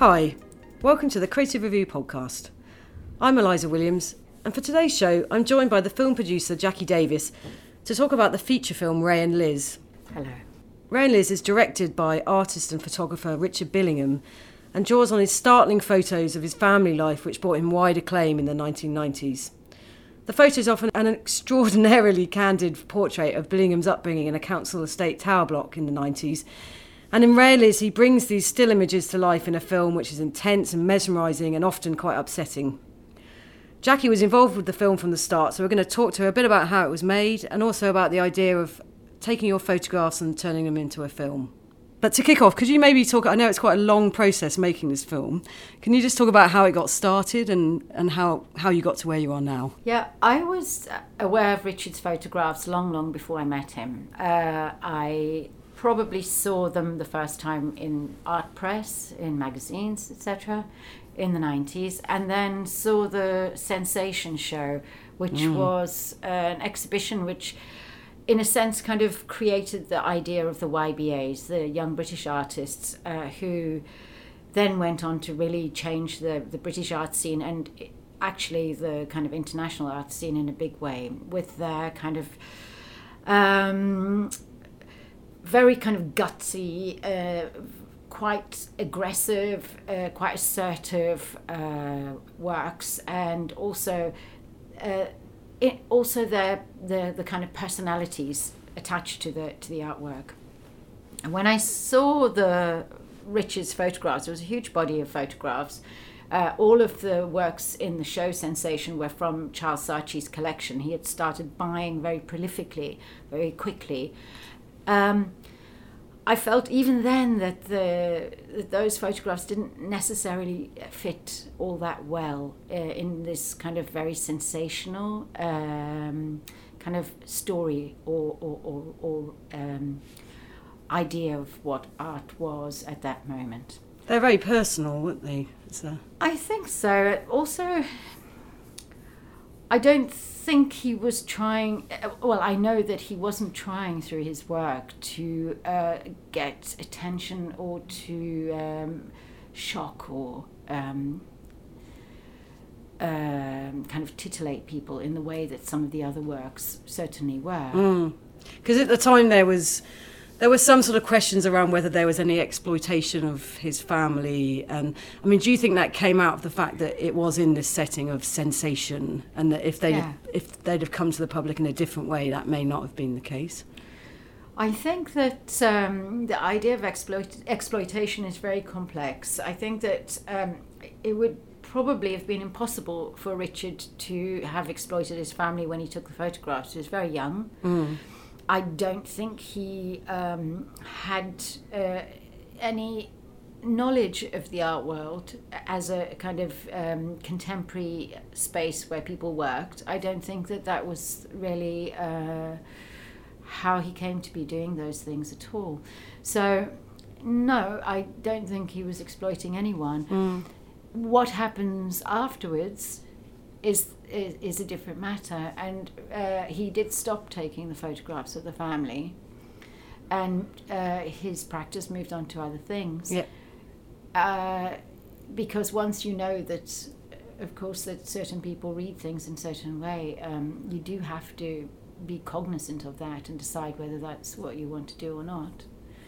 Hi, welcome to the Creative Review podcast. I'm Eliza Williams, and for today's show, I'm joined by the film producer Jacqui Davies to talk about the feature film Ray and Liz. Hello. Ray and Liz is directed by artist and photographer Richard Billingham and draws on his startling photos of his family life, which brought him wide acclaim in the 1990s. The photos offer an extraordinarily candid portrait of Billingham's upbringing in a council estate tower block in the 90s. And in Liz, he brings these still images to life in a film which is intense and mesmerising and often quite upsetting. Jacqui was involved with the film from the start, so we're going to talk to her a bit about how it was made and also about the idea of taking your photographs and turning them into a film. But to kick off, could you maybe talk? I know it's quite a long process making this film. Can you just talk about how it got started and, and how, how you got to where you are now? Yeah, I was aware of Richard's photographs long, long before I met him. Uh, I probably saw them the first time in art press, in magazines, etc., in the 90s, and then saw the Sensation show, which mm. was uh, an exhibition which in a sense, kind of created the idea of the YBAs, the young British artists, uh, who then went on to really change the, the British art scene and actually the kind of international art scene in a big way with their kind of um, very kind of gutsy, uh, quite aggressive, uh, quite assertive uh, works, and also uh, it, also the, the the kind of personalities attached to the to the artwork. And when I saw the Richard's photographs, there was a huge body of photographs. Uh, all of the works in the show Sensation were from Charles Saatchi's collection. He had started buying very prolifically, very quickly. Um, I felt even then that the that those photographs didn't necessarily fit all that well uh, in this kind of very sensational um, kind of story or or, or, or um, idea of what art was at that moment. They're very personal, weren't they? So. I think so. Also, I don't think he was trying. Well, I know that he wasn't trying through his work to uh, get attention or to um, shock or um, um, kind of titillate people in the way that some of the other works certainly were. Because mm. at the time there was there were some sort of questions around whether there was any exploitation of his family and i mean do you think that came out of the fact that it was in this setting of sensation and that if they yeah. if they'd have come to the public in a different way that may not have been the case I think that um, the idea of exploit- exploitation is very complex. I think that um, it would probably have been impossible for Richard to have exploited his family when he took the photographs. He was very young. Mm. I don't think he um, had uh, any knowledge of the art world as a kind of um, contemporary space where people worked. I don't think that that was really uh, how he came to be doing those things at all. So, no, I don't think he was exploiting anyone. Mm. What happens afterwards is is, is a different matter. And uh, he did stop taking the photographs of the family, and uh, his practice moved on to other things. Yeah. Uh, because once you know that, of course, that certain people read things in a certain way, um, you do have to be cognizant of that and decide whether that's what you want to do or not.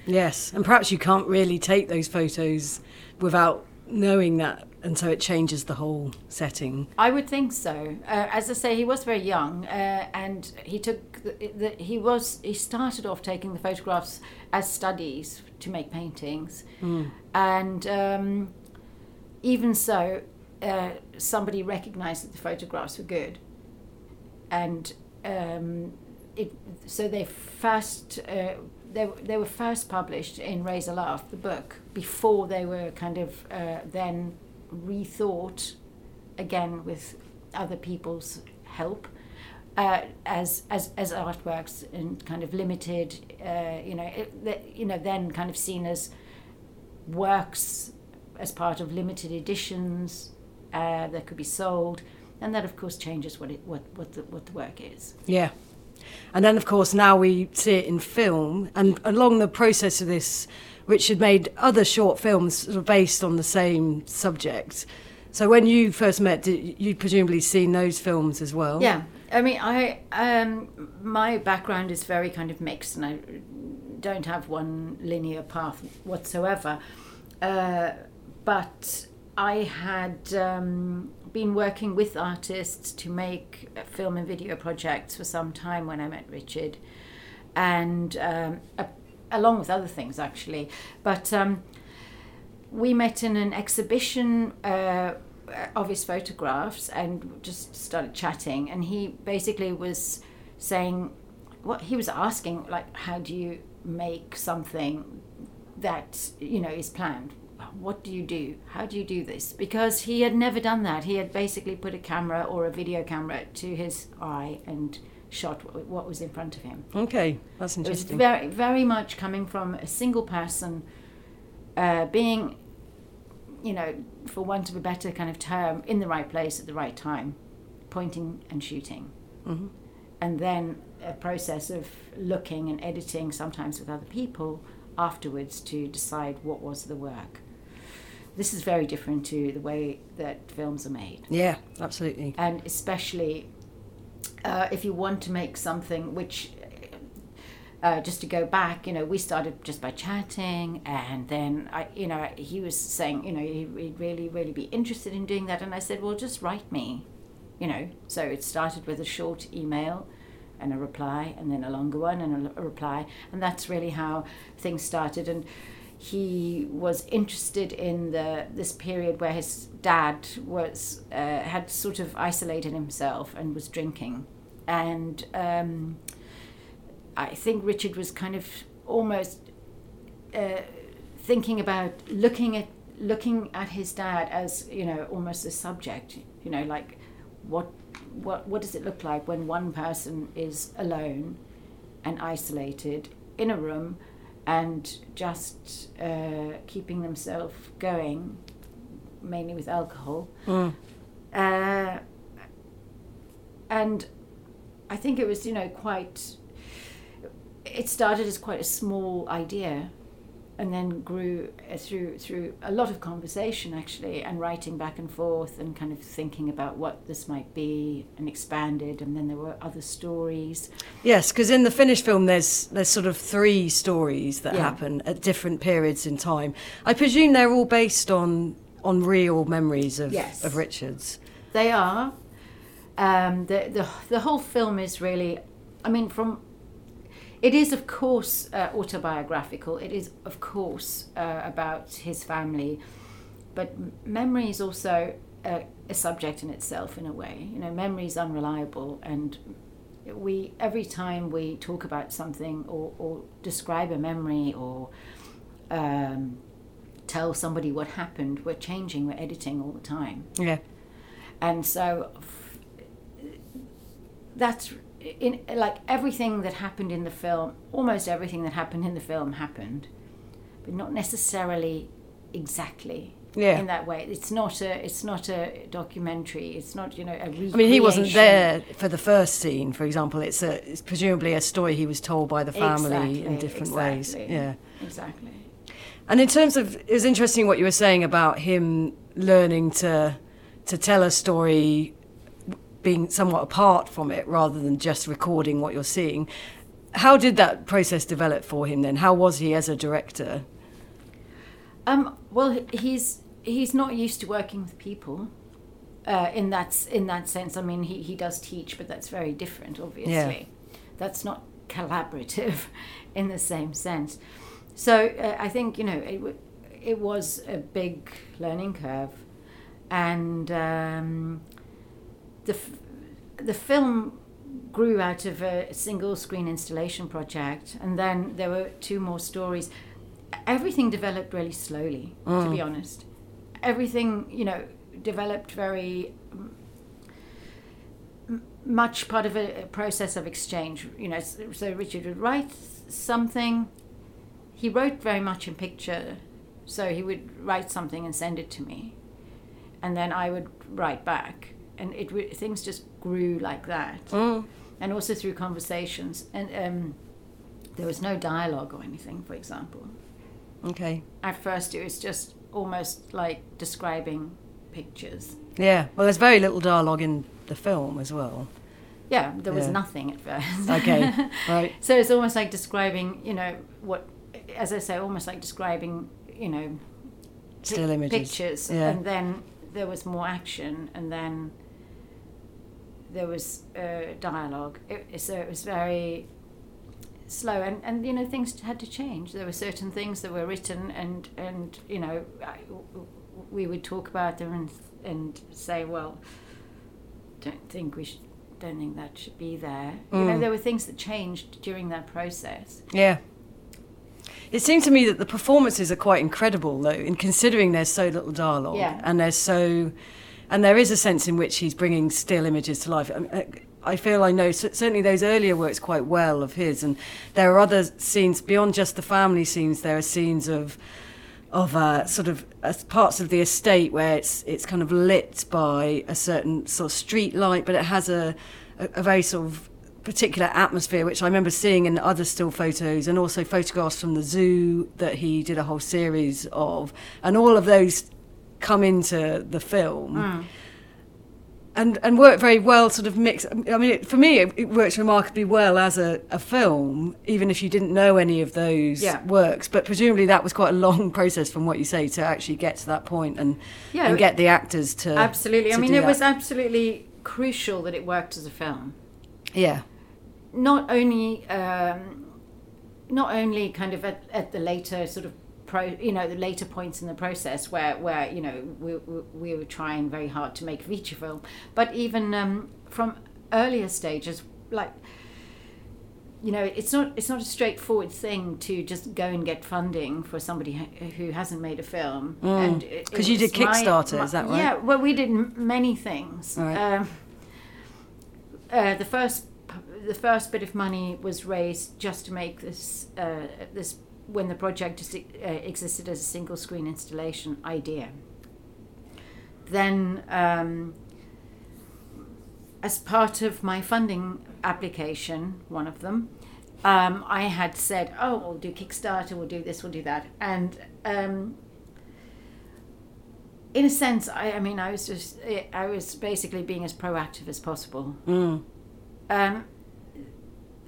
Yes, and perhaps you can't really take those photos without knowing that and so it changes the whole setting. I would think so. Uh, as i say he was very young uh, and he took the, the, he was he started off taking the photographs as studies to make paintings. Mm. and um, even so uh, somebody recognized that the photographs were good. And um, it, so they first uh, they, they were first published in Ray's a Laugh, the book, before they were kind of uh, then rethought again with other people's help uh, as, as as artworks and kind of limited, uh, you know, it, you know, then kind of seen as works as part of limited editions uh, that could be sold, and that of course changes what it what what the, what the work is. Yeah. And then, of course, now we see it in film. And along the process of this Richard made other short films sort of based on the same subject. So when you first met, you'd presumably seen those films as well. Yeah, I mean, I um, my background is very kind of mixed, and I don't have one linear path whatsoever. Uh, but I had um, been working with artists to make film and video projects for some time when I met Richard, and um, a, along with other things actually. But um, we met in an exhibition. Uh, of his photographs and just started chatting and he basically was saying what he was asking like how do you make something that you know is planned what do you do? How do you do this? Because he had never done that. He had basically put a camera or a video camera to his eye and shot what was in front of him. Okay that's interesting it was very very much coming from a single person uh, being you know for want of a better kind of term in the right place at the right time pointing and shooting. Mm-hmm. and then a process of looking and editing sometimes with other people afterwards to decide what was the work this is very different to the way that films are made. Yeah, absolutely. And especially uh, if you want to make something which, uh, just to go back, you know, we started just by chatting, and then I, you know, he was saying, you know, he'd really, really be interested in doing that, and I said, well, just write me, you know. So it started with a short email and a reply, and then a longer one and a, a reply, and that's really how things started. And he was interested in the this period where his dad was uh, had sort of isolated himself and was drinking, and um, I think Richard was kind of almost uh, thinking about looking at looking at his dad as you know almost a subject, you know, like what what what does it look like when one person is alone and isolated in a room and just uh, keeping themselves going, mainly with alcohol. Mm. Uh, and I think it was, you know, quite. It started as quite a small idea, and then grew uh, through through a lot of conversation actually and writing back and forth and kind of thinking about what this might be and expanded and then there were other stories yes because in the finished film there's there's sort of three stories that yeah. happen at different periods in time i presume they're all based on on real memories of yes. of richards they are um, the, the the whole film is really i mean from it is, of course, uh, autobiographical. It is, of course, uh, about his family. But memory is also a, a, subject in itself, in a way. You know, memory is unreliable, and we every time we talk about something or, or describe a memory or um, tell somebody what happened, we're changing, we're editing all the time. Yeah. And so that's in like everything that happened in the film, almost everything that happened in the film happened, but not necessarily exactly yeah. in that way. It's not a it's not a documentary. It's not you know a recreation. I mean, he wasn't there for the first scene, for example. It's a it's presumably a story he was told by the family exactly, in different exactly, ways. Yeah, exactly. And in terms of, it was interesting what you were saying about him learning to to tell a story being somewhat apart from it rather than just recording what you're seeing. How did that process develop for him then? How was he as a director? Um, well, he's he's not used to working with people. Uh, in that in that sense, I mean, he, he does teach, but that's very different. Obviously, yeah. that's not collaborative in the same sense. So uh, I think you know it it was a big learning curve, and um, the the film grew out of a single screen installation project, and then there were two more stories. Everything developed really slowly, mm. to be mm. honest. Everything, you know, developed very much part of a, process of exchange. You know, so Richard would write something. He wrote very much in picture, so he would write something and send it to me, and then I would write back and it things just grew like that, mm. and also through conversations. And um, there was no dialogue or anything, for example. Okay. At first, it was just almost like describing pictures. Yeah. Well, there's very little dialogue in the film as well. Yeah, there was Yeah. nothing at first. Okay. right. So it's almost like describing, you know, what, as I say, almost like describing, you know, Still images. pictures, Yeah. and then there was more action, and then there was uh, dialogue. It, so it was very slow, and, and you know things had to change. There were certain things that were written, and and you know I, we would talk about them and and say, well, don't think we should. Don't think that should be there. You know, Mm. there were things that changed during that process. Yeah. It seems to me that the performances are quite incredible, though, in considering there's so little dialogue Yeah. and there's so, and there is a sense in which he's bringing still images to life. I, uh, I feel I know certainly those earlier works quite well of his, and there are other scenes beyond just the family scenes. There are scenes of of uh, sort of uh, parts of the estate where it's it's kind of lit by a certain sort of street light, but it has a a, a very sort of particular atmosphere, which I remember seeing in other still photos and also photographs from the zoo that he did a whole series of, and all of those come into the film. Mm. And, and work very well, sort of mix. I mean, it, for me, it, it works remarkably well as a, a film, even if you didn't know any of those Yeah. works. But presumably, that was quite a long process from what you say to actually get to that point and Yeah, and get the actors to Absolutely. I mean, it that. was absolutely crucial that it worked as a film. yeah, Not only, um, not only kind of at, at the later sort of pro, you know, the later points in the process where, where you know, we, we, we were trying very hard to make a feature film, but even um, from earlier stages, like. You know, it's not it's not a straightforward thing to just go and get funding for somebody who- hasn't made a film. And Mm. 'Cause it you did was my- Kickstarter, my- is that right? Yeah, well, we did many things. Right. Um, uh, the first the first bit of money was raised just to make this uh, this when the project is, uh, existed as a single screen installation idea. Then, um, as part of my funding application, one of them, um, I had said, "Oh, we'll do Kickstarter, we'll do this, we'll do that," and um, in a sense, I, I mean, I was just, I was basically being as proactive as possible. mm. Um,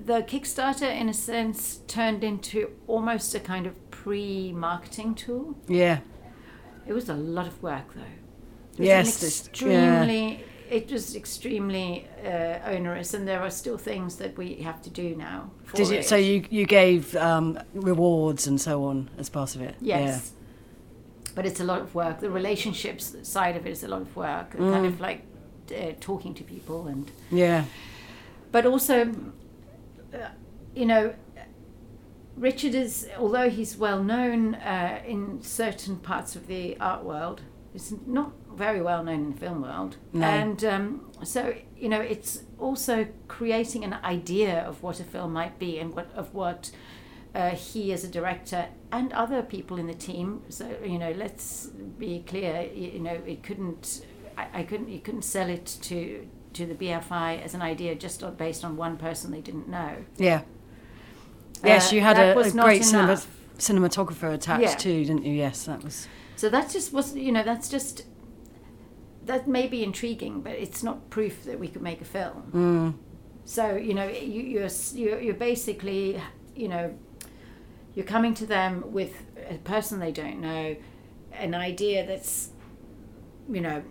the Kickstarter, in a sense, turned into almost a kind of pre-marketing tool. yeah, It was a lot of work, though. It was Yes, extremely. It was extremely uh, onerous, and there are still things that we have to do now. For Did you, it. so you you gave um, rewards and so on as part of it? Yes. But it's a lot of work. The relationships side of it is a lot of work. Mm. Kind of like uh, talking to people and Yeah. Yeah. but also, you know, Richard is, although he's well known uh, in certain parts of the art world, is not very well known in the film world. No. And um, so, you know, it's also creating an idea of what a film might be and what of what uh, he as a director and other people in the team. So, you know, let's be clear. You, you know, it couldn't. I, I couldn't. You couldn't sell it to to the BFI as an idea just based on one person they didn't know. Yeah. Yes, Uh, you had a, a great cinema, cinematographer attached Yeah. too, didn't you? Yes, that was. So that just was, you know, that's just that may be intriguing, but it's not proof that we could make a film. Mm, So you know, you, you're you're you're basically, you know, you're coming to them with a person they don't know, an idea that's, you know,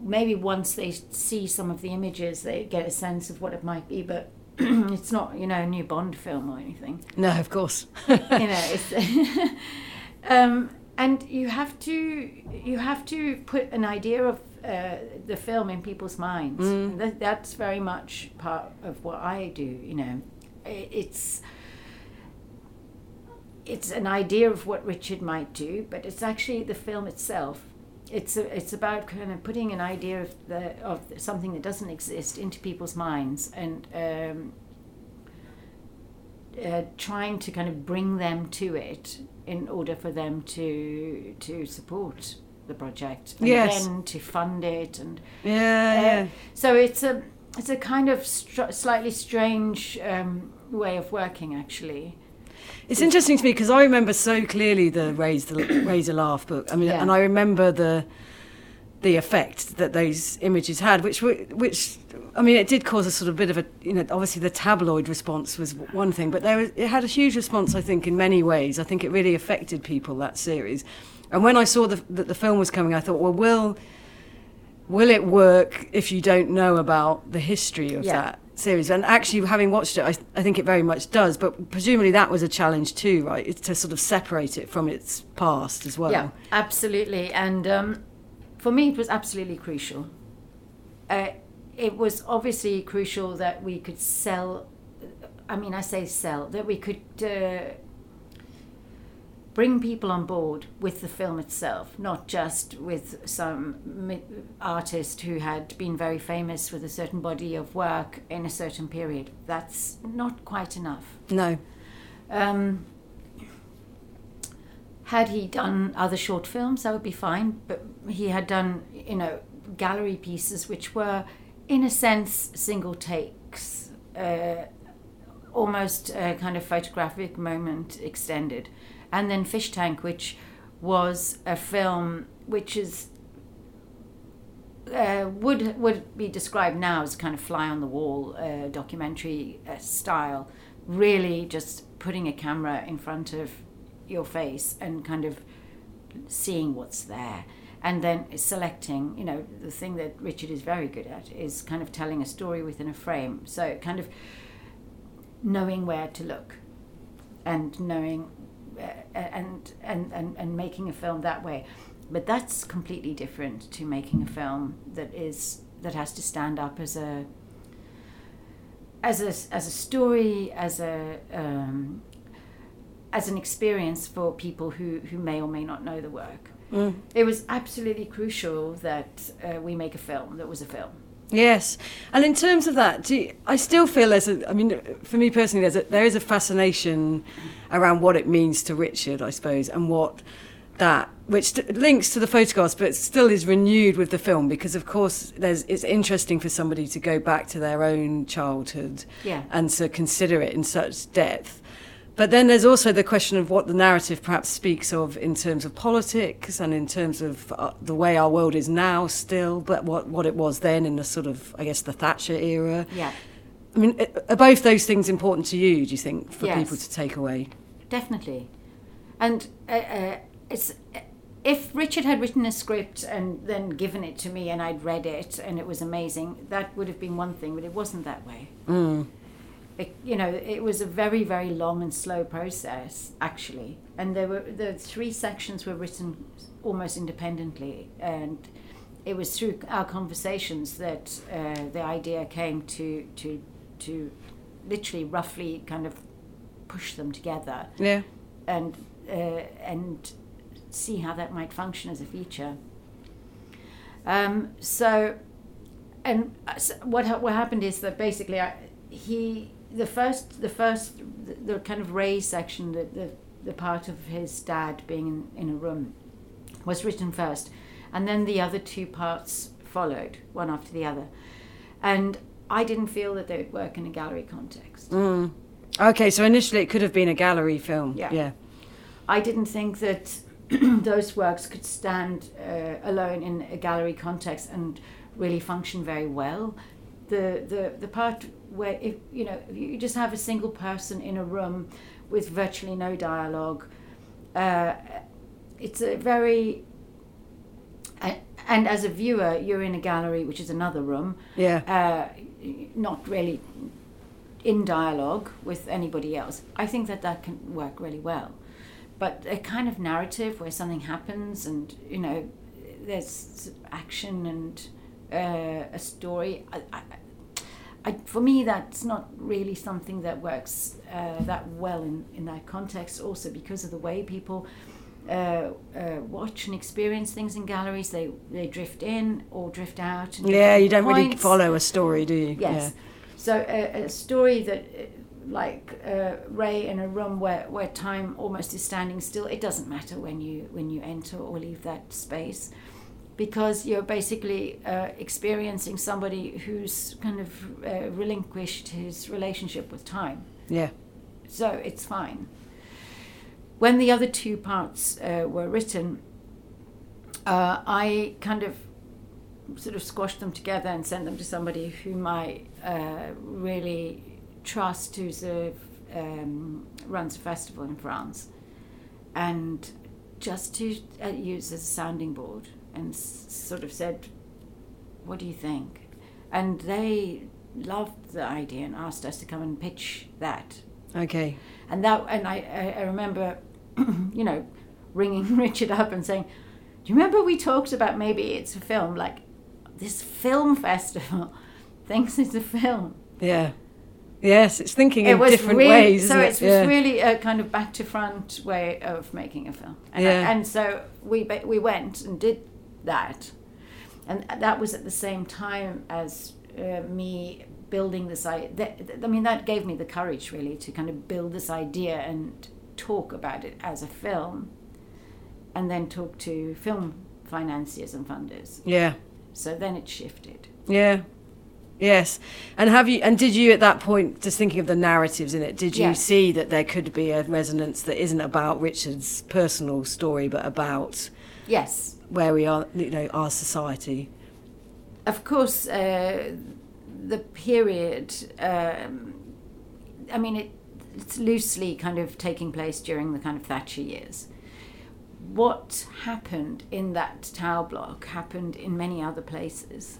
maybe once they see some of the images, they get a sense of what it might be, but. it's not, you know, a new Bond film or anything. no, of course. you know it's um, and you have to you have to put an idea of uh, the film in people's minds Mm. That, that's very much part of what I do you know it's it's an idea of what Richard might do but it's actually the film itself it's a, it's about kind of putting an idea of the of something that doesn't exist into people's minds and um, uh, trying to kind of bring them to it in order for them to to support the project and Yes. then to fund it and Yeah, yeah. so it's a it's a kind of str- slightly strange um, way of working actually It's interesting to me because I remember so clearly the raise the Ray's a Laugh book. I mean, Yeah. and I remember the the effect that those images had, which were- which I mean, it did cause a sort of bit of a you know obviously the tabloid response was one thing, but there was, it had a huge response. I think in many ways. I think it really affected people that series. And when I saw the, that the film was coming, I thought, well, will will it work if you don't know about the history of Yeah. that series? And actually, having watched it, I, I think it very much does. But presumably, that was a challenge too, right? It's to sort of separate it from its past as well. Yeah, absolutely. And um, for me, it was absolutely crucial. Uh, it was obviously crucial that we could sell. I mean, I say sell that we could uh, bring people on board with the film itself, not just with some artist who had been very famous with a certain body of work in a certain period. That's not quite enough. No. Um, had he done other short films, that would be fine. But he had done, you know, gallery pieces which were, in a sense, single takes, uh, almost a kind of photographic moment extended. And then Fish Tank, which was a film which is uh, would would be described now as kind of fly on the wall uh, documentary uh, style. Really, just putting a camera in front of your face and kind of seeing what's there, and then selecting. You know, the thing that Richard is very good at is kind of telling a story within a frame. So kind of knowing where to look, and knowing and, and and and making a film that way. But that's completely different to making a film that is that has to stand up as a as a as a story as a um, as an experience for people who who may or may not know the work. Mm. it was absolutely crucial that uh, we make a film that was a film Yes, and in terms of that, do you, I still feel there's a. I mean, for me personally, there's a, there is a fascination around what it means to Richard, I suppose, and what that which st- links to the photographs, but still is renewed with the film because, of course, there's it's interesting for somebody to go back to their own childhood yeah and to consider it in such depth. But then there's also the question of what the narrative perhaps speaks of in terms of politics and in terms of uh, the way our world is now still, but what, what it was then in the sort of, I guess, the Thatcher era. yeah I mean, are both those things important to you, do you think, for Yes. people to take away? definitely and uh, uh, it's if richard had written a script and then given it to me and i'd read it and it was amazing that would have been one thing but it wasn't that way Mm. It, you know, it was a very, very long and slow process, actually. And there were the three sections were written almost independently, and it was through our conversations that uh, the idea came to to to literally roughly kind of push them together Yeah. and uh, and see how that might function as a feature. Um, so, and uh, what ha- what happened is that basically I, he the first the first the, the kind of Ray section the, the the part of his dad being in, in a room was written first, and then the other two parts followed one after the other, and I didn't feel that they would work in a gallery context. Mm. Okay, so initially it could have been a gallery film. Yeah. Yeah. I didn't think that those works could stand uh, alone in a gallery context and really function very well. The, the, the part where if you know if you just have a single person in a room with virtually no dialogue, uh, it's a very and as a viewer you're in a gallery which is another room Yeah. uh, not really in dialogue with anybody else. I think that that can work really well. But a kind of narrative where something happens and, you know, there's action and uh, a story, I, I, I, for me, that's not really something that works uh, that well in, in that context, also because of the way people. Uh, uh, watch and experience things in galleries. They they drift in or drift out. Yeah, you don't really follow a story, do you? Yes. So a, a story that, uh, like uh, Ray in a room where, where time almost is standing still, it doesn't matter when you when you enter or leave that space, because you're basically uh, experiencing somebody who's kind of uh, relinquished his relationship with time. Yeah. So it's fine. when the other two parts uh, were written, uh, I kind of sort of squashed them together and sent them to somebody whom I uh, really trust, who's a, um, runs a festival in France, and just to uh, use as a sounding board, and s- sort of said, "What do you think?" And they loved the idea and asked us to come and pitch that Okay. and that and I, I, I remember you know ringing richard up and saying do you remember we talked about maybe it's a film like this film festival thinks it's a film Yeah. Yes, it's thinking in it was different really, ways. so it it? was yeah. really a kind of back to front way of making a film and, I- Yeah. and so we we went and did that and that was at the same time as uh, me building this idea. I mean, that gave me the courage really to kind of build this idea and talk about it as a film, and then talk to film financiers and funders. yeah. So then it shifted. Yeah. Yes. And have you and did you at that point just thinking of the narratives in it, did you Yes. see that there could be a resonance that isn't about Richard's personal story but about Yes, where we are, you know, our society? of course, uh, the period. Um, I mean, it, it's loosely kind of taking place during the kind of Thatcher years. What happened in that tower block happened in many other places.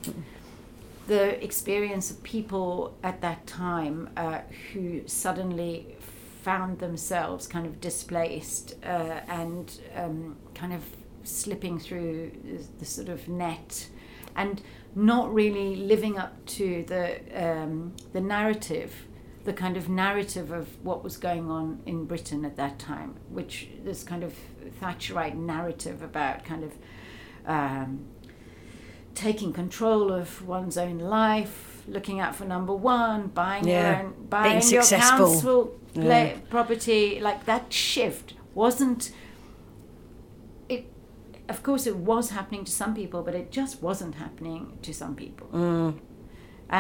The experience of people at that time uh, who suddenly found themselves kind of displaced uh, and um, kind of slipping through the, the sort of net and not really living up to the um, the narrative, the kind of narrative of what was going on in Britain at that time, which this kind of Thatcherite narrative about kind of um, taking control of one's own life, looking out for number one, buying Yeah, your own, buying your successful. council Yeah. property, like that shift wasn't of course it was happening to some people but it just wasn't happening to some people Mm.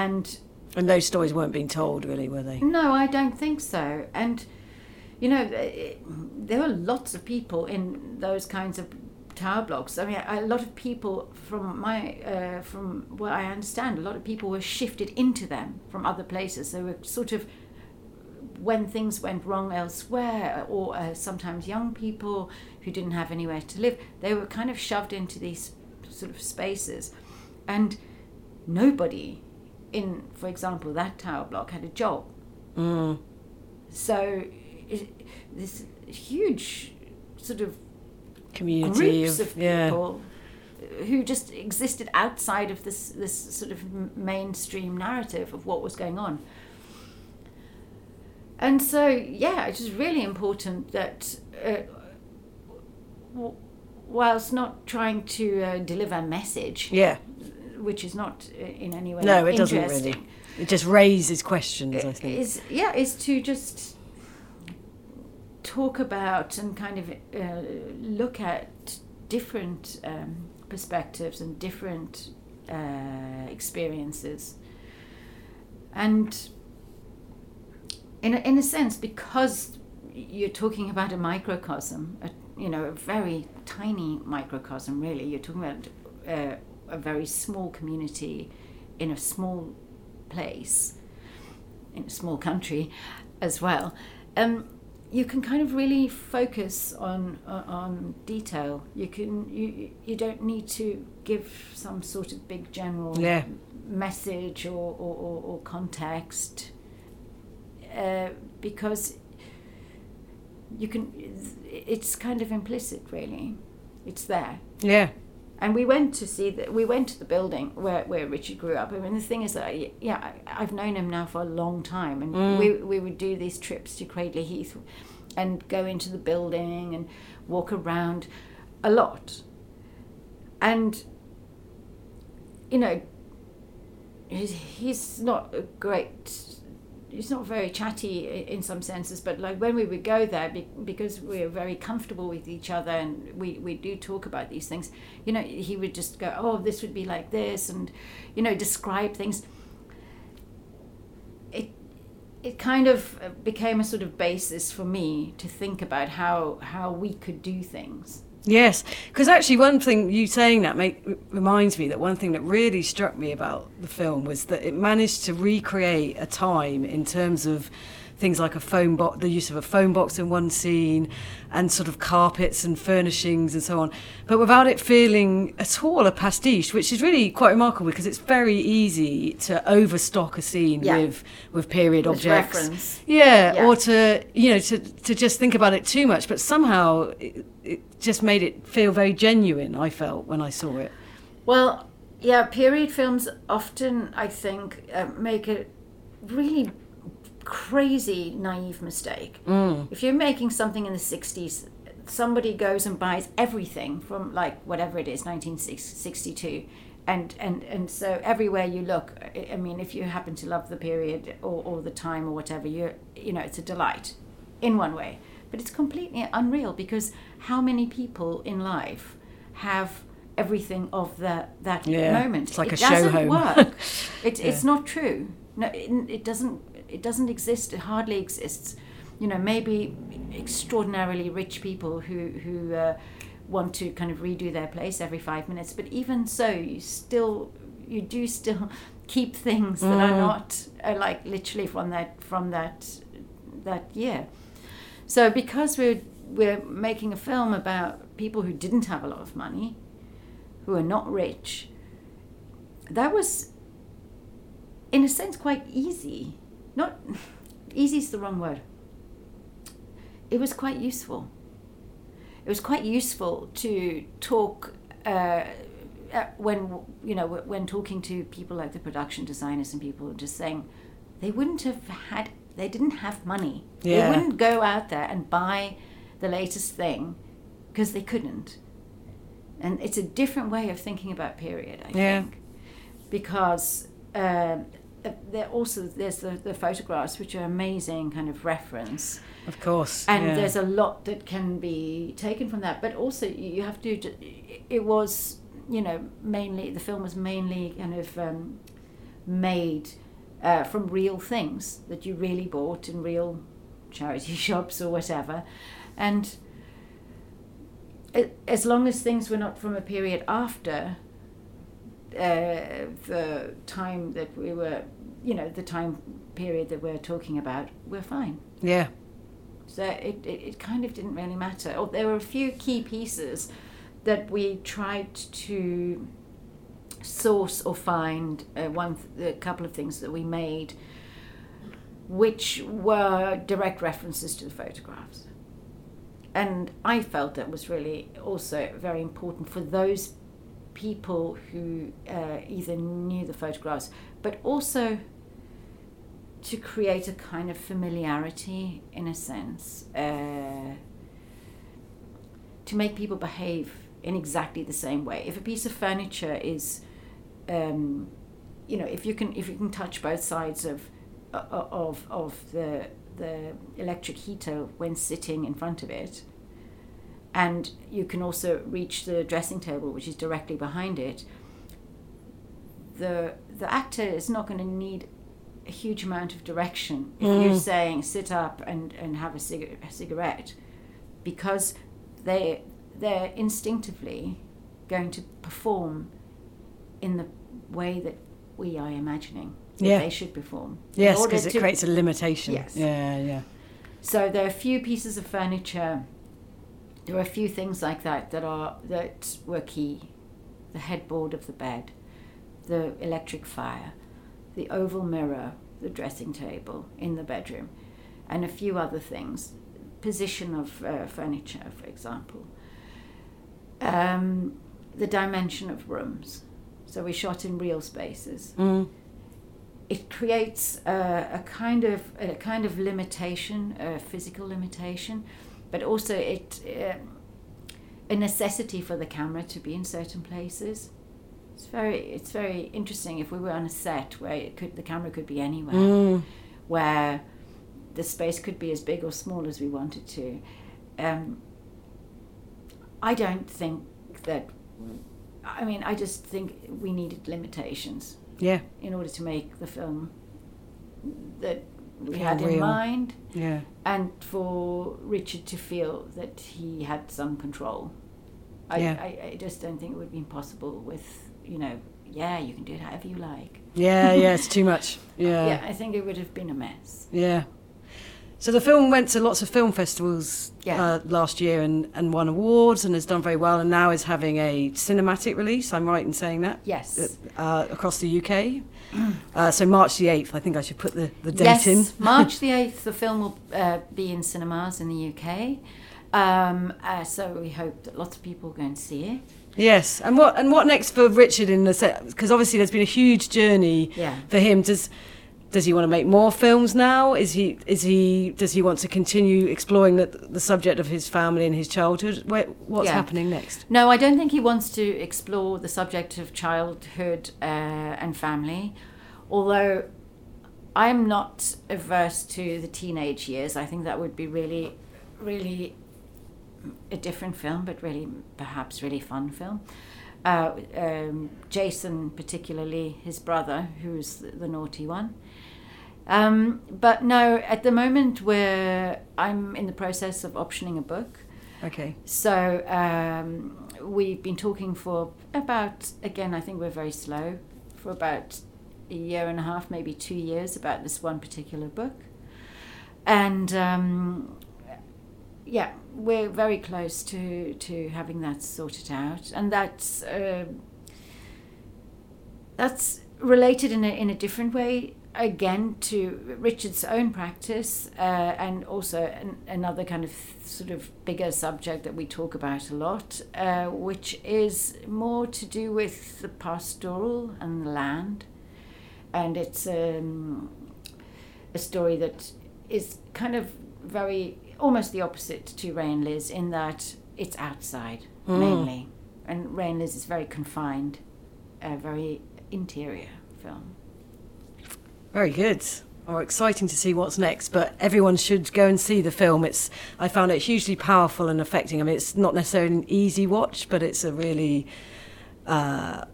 and And those stories weren't being told, really, were they? no i don't think so and you know it, there were lots of people in those kinds of tower blocks i mean a lot of people from my uh, from what i understand a lot of people were shifted into them from other places they were sort of when things went wrong elsewhere, or uh, sometimes young people who didn't have anywhere to live, they were kind of shoved into these sort of spaces. And nobody in, for example, that tower block had a job. Mm. So it, this huge sort of Community groups of yeah. people who just existed outside of this this sort of mainstream narrative of what was going on. And so, yeah, it is just really important that, uh, whilst not trying to uh, deliver a message, Yeah. which is not uh, in any way No, it doesn't really. It just raises questions, I think. is yeah is to just talk about and kind of uh, look at different um, perspectives and different uh, experiences and in a, in a sense because you're talking about a microcosm a, you know a very tiny microcosm really you're talking about uh, a very small community in a small place in a small country as well, um, you can kind of really focus on on- on detail. You can you you don't need to give some sort of big general Yeah. message or or, or, or context uh, because you can. It's kind of implicit, really. It's there. Yeah. And we went to see that. We went to the building where, where Richard grew up. I mean, the thing is that I, yeah, I, I've known him now for a long time, and Mm. we we would do these trips to Cradley Heath, and go into the building and walk around, a lot. And you know, he's, he's not a great. He's not very chatty in some senses, but like when we would go there, because we're very comfortable with each other and we, we do talk about these things, you know, he would just go, oh, this would be like this, and, you know, describe things. It, it kind of uh, became a sort of basis for me to think about how how we could do things. Yes, because actually, one thing you saying that make, reminds me that one thing that really struck me about the film was that it managed to recreate a time in terms of things like a phone box, the use of a phone box in one scene, and sort of carpets and furnishings and so on, but without it feeling at all a pastiche, which is really quite remarkable because it's very easy to overstock a scene Yeah. with with period With objects. Yeah, Yeah. or to you know to to just think about it too much, but somehow it, it just made it feel very genuine. I felt when I saw it. Well, yeah, period films often, I think, uh, make it really crazy naive mistake. Mm. If you're making something in the 60s, somebody goes and buys everything from like whatever it is, 1962. And, and, and so everywhere you look, I- mean, if you happen to love the period or, or the time or whatever, you're, you know, it's a delight in one way. But it's completely unreal because how many people in life have everything of the, that Yeah, moment? it's like it a show doesn't home. work. It, It's not true. No, it, it doesn't. It doesn't exist. It hardly exists. You know, maybe extraordinarily rich people who who uh, want to kind of redo their place every five minutes. But even so, you still you do still keep things that are not uh, like literally from that from that that year. So because we're we're making a film about people who didn't have a lot of money, who are not rich, that was in a sense quite easy. Not easy is the wrong word. It was quite useful. It was quite useful to talk uh, uh, when you know when talking to people like the production designers and people just saying they wouldn't have had they didn't have money. Yeah. They wouldn't go out there and buy the latest thing because they couldn't. And it's a different way of thinking about period, I Yeah. think, because uh, there also there's the, the photographs which are amazing kind of reference Of course. and yeah. there's a lot that can be taken from that but also you you have to it was you know mainly the film was mainly kind of um, made uh, from real things that you really bought in real charity shops or whatever and as long as things were not from a period after uh, the time that we were you know the time period that we're talking about we're fine yeah. so it, it, it kind of didn't really matter. Oh, there were a few key pieces that we tried to source or find. Uh, one, th- a couple of things that we made, which were direct references to the photographs. And I felt that was really also very important for those people who uh, either knew the photographs, but also to create a kind of familiarity in a sense uh, to make people behave in exactly the same way. If a piece of furniture is um, you know if you can if you can touch both sides of uh, of of the the electric heater when sitting in front of it and you can also reach the dressing table which is directly behind it the the actor is not going to need a huge amount of direction if you're mm. saying sit up and, and have a, cigar- a cigarette because they they're instinctively going to perform in the way that we are imagining that Yeah. they should perform Yes, because it to- creates a limitation. Yes. Yeah, yeah. so there are a few pieces of furniture. There are a few things like that that are that were key. The headboard of the bed, the electric fire, the oval mirror, the dressing table in the bedroom, and a few other things. Position of uh, furniture, for example. Um, the dimension of rooms. So we shot in real spaces Mm. it creates a, a kind of a kind of limitation, a physical limitation, but also it uh, a necessity for the camera to be in certain places. It's very it's very interesting. If we were on a set where it could the camera could be anywhere, Mm. where the space could be as big or small as we wanted to. Um, I don't think that. I mean, I just think we needed limitations Yeah. in order to make the film that we had in mind, Yeah. and for Richard to feel that he had some control. I, Yeah. I, I just don't think it would be possible with, you know, yeah, you can do it however you like. Yeah, yeah, it's too much. Yeah. yeah, I think it would have been a mess. Yeah. So the film went to lots of film festivals Yeah. uh, last year and, and won awards and has done very well and now is having a cinematic release. I'm right in saying that? Yes. Uh, across the UK. Uh, so March the 8th, I think I should put the, the date yes, in. March the 8th, the film will uh, be in cinemas in the UK. Um, uh, so we hope that lots of people go and see it. Yes. And what and what next for Richard in the set? Because obviously there's been a huge journey Yeah. for him. Does does he want to make more films now? Is he is he does he want to continue exploring the, the subject of his family and his childhood? Where, what's Yeah. happening next? No, I don't think he wants to explore the subject of childhood uh, and family, although I'm not averse to the teenage years. I think that would be really, really a different film, but really perhaps really fun film. Uh, um, Jason, particularly his brother, who's the, the naughty one. Um, but no, at the moment where I'm in the process of optioning a book, Okay. so um, we've been talking for about, again, I think we're very slow, for about a year and a half, maybe two years about this one particular book. And um, yeah, we're very close to, to having that sorted out. And that's, uh, that's related in a, in a different way again to Richard's own practice uh, and also an, another kind of sort of bigger subject that we talk about a lot, uh, which is more to do with the pastoral and the land. And it's um, a story that is kind of very almost the opposite to Ray and Liz in that it's outside Mm. mainly. And Ray and Liz is very confined, a very interior film. Very good. Oh, exciting to see what's next. But everyone should go and see the film. It's I found it hugely powerful and affecting. I mean, it's not necessarily an easy watch, but it's a really uh,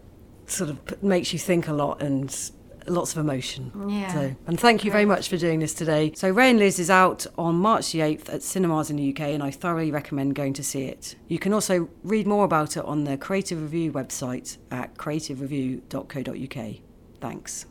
sort of makes you think a lot and lots of emotion. Yeah. So, and thank you very much for doing this today. So, Ray and Liz is out on March the 8th at cinemas in the UK, and I thoroughly recommend going to see it. You can also read more about it on the Creative Review website at creativereview.co.uk. Thanks.